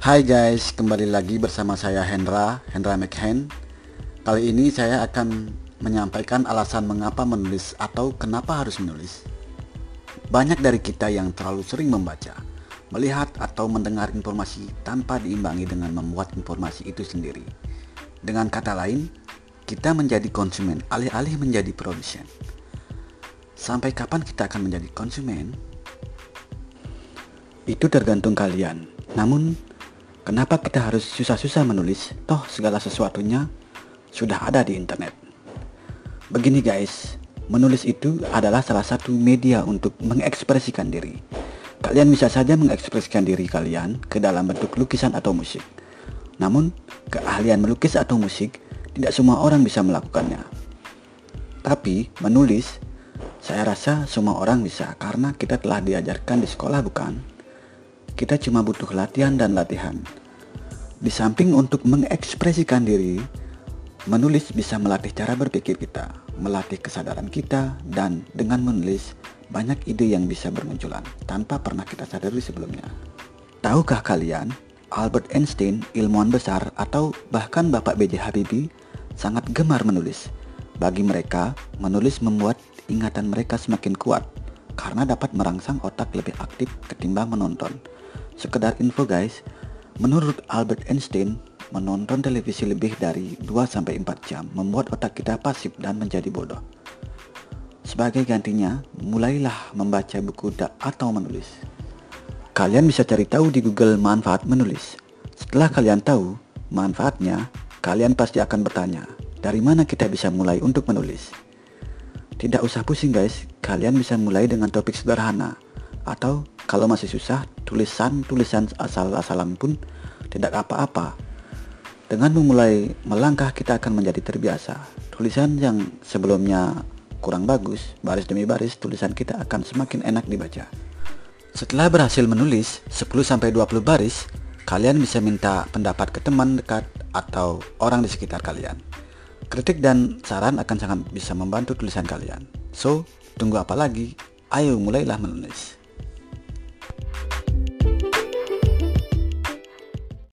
Hai guys, kembali lagi bersama saya Hendra, Hendra McHen. Kali ini saya akan menyampaikan alasan mengapa menulis atau kenapa harus menulis. Banyak dari kita yang terlalu sering membaca, melihat atau mendengar informasi tanpa diimbangi dengan membuat informasi itu sendiri. Dengan kata lain, kita menjadi konsumen alih-alih menjadi produsen. Sampai kapan kita akan menjadi konsumen? Itu tergantung kalian. Namun, Kenapa kita harus susah-susah menulis? Toh segala sesuatunya sudah ada di internet. Begini guys, menulis itu adalah salah satu media untuk mengekspresikan diri. Kalian bisa saja mengekspresikan diri kalian ke dalam bentuk lukisan atau musik. Namun, keahlian melukis atau musik tidak semua orang bisa melakukannya. Tapi, menulis, saya rasa semua orang bisa karena kita telah diajarkan di sekolah bukan? Kita cuma butuh latihan dan latihan. Di samping untuk mengekspresikan diri, menulis bisa melatih cara berpikir kita, melatih kesadaran kita, dan dengan menulis, banyak ide yang bisa bermunculan tanpa pernah kita sadari sebelumnya. Tahukah kalian, Albert Einstein, ilmuwan besar atau bahkan Bapak B.J. Habibie, sangat gemar menulis. Bagi mereka, menulis membuat ingatan mereka semakin kuat karena dapat merangsang otak lebih aktif ketimbang menonton. Sekedar info guys, menurut Albert Einstein, menonton televisi lebih dari 2-4 jam membuat otak kita pasif dan menjadi bodoh. Sebagai gantinya, mulailah membaca buku atau menulis. Kalian bisa cari tahu di Google manfaat menulis. Setelah kalian tahu manfaatnya, kalian pasti akan bertanya, dari mana kita bisa mulai untuk menulis? Tidak usah pusing guys, kalian bisa mulai dengan topik sederhana atau kalau masih susah, tulisan-tulisan asal-asalan pun tidak apa-apa. Dengan memulai melangkah kita akan menjadi terbiasa. Tulisan yang sebelumnya kurang bagus, baris demi baris, tulisan kita akan semakin enak dibaca. Setelah berhasil menulis 10-20 baris, kalian bisa minta pendapat ke teman dekat atau orang di sekitar kalian. Kritik dan saran akan sangat bisa membantu tulisan kalian. So, tunggu apa lagi? Ayo mulailah menulis.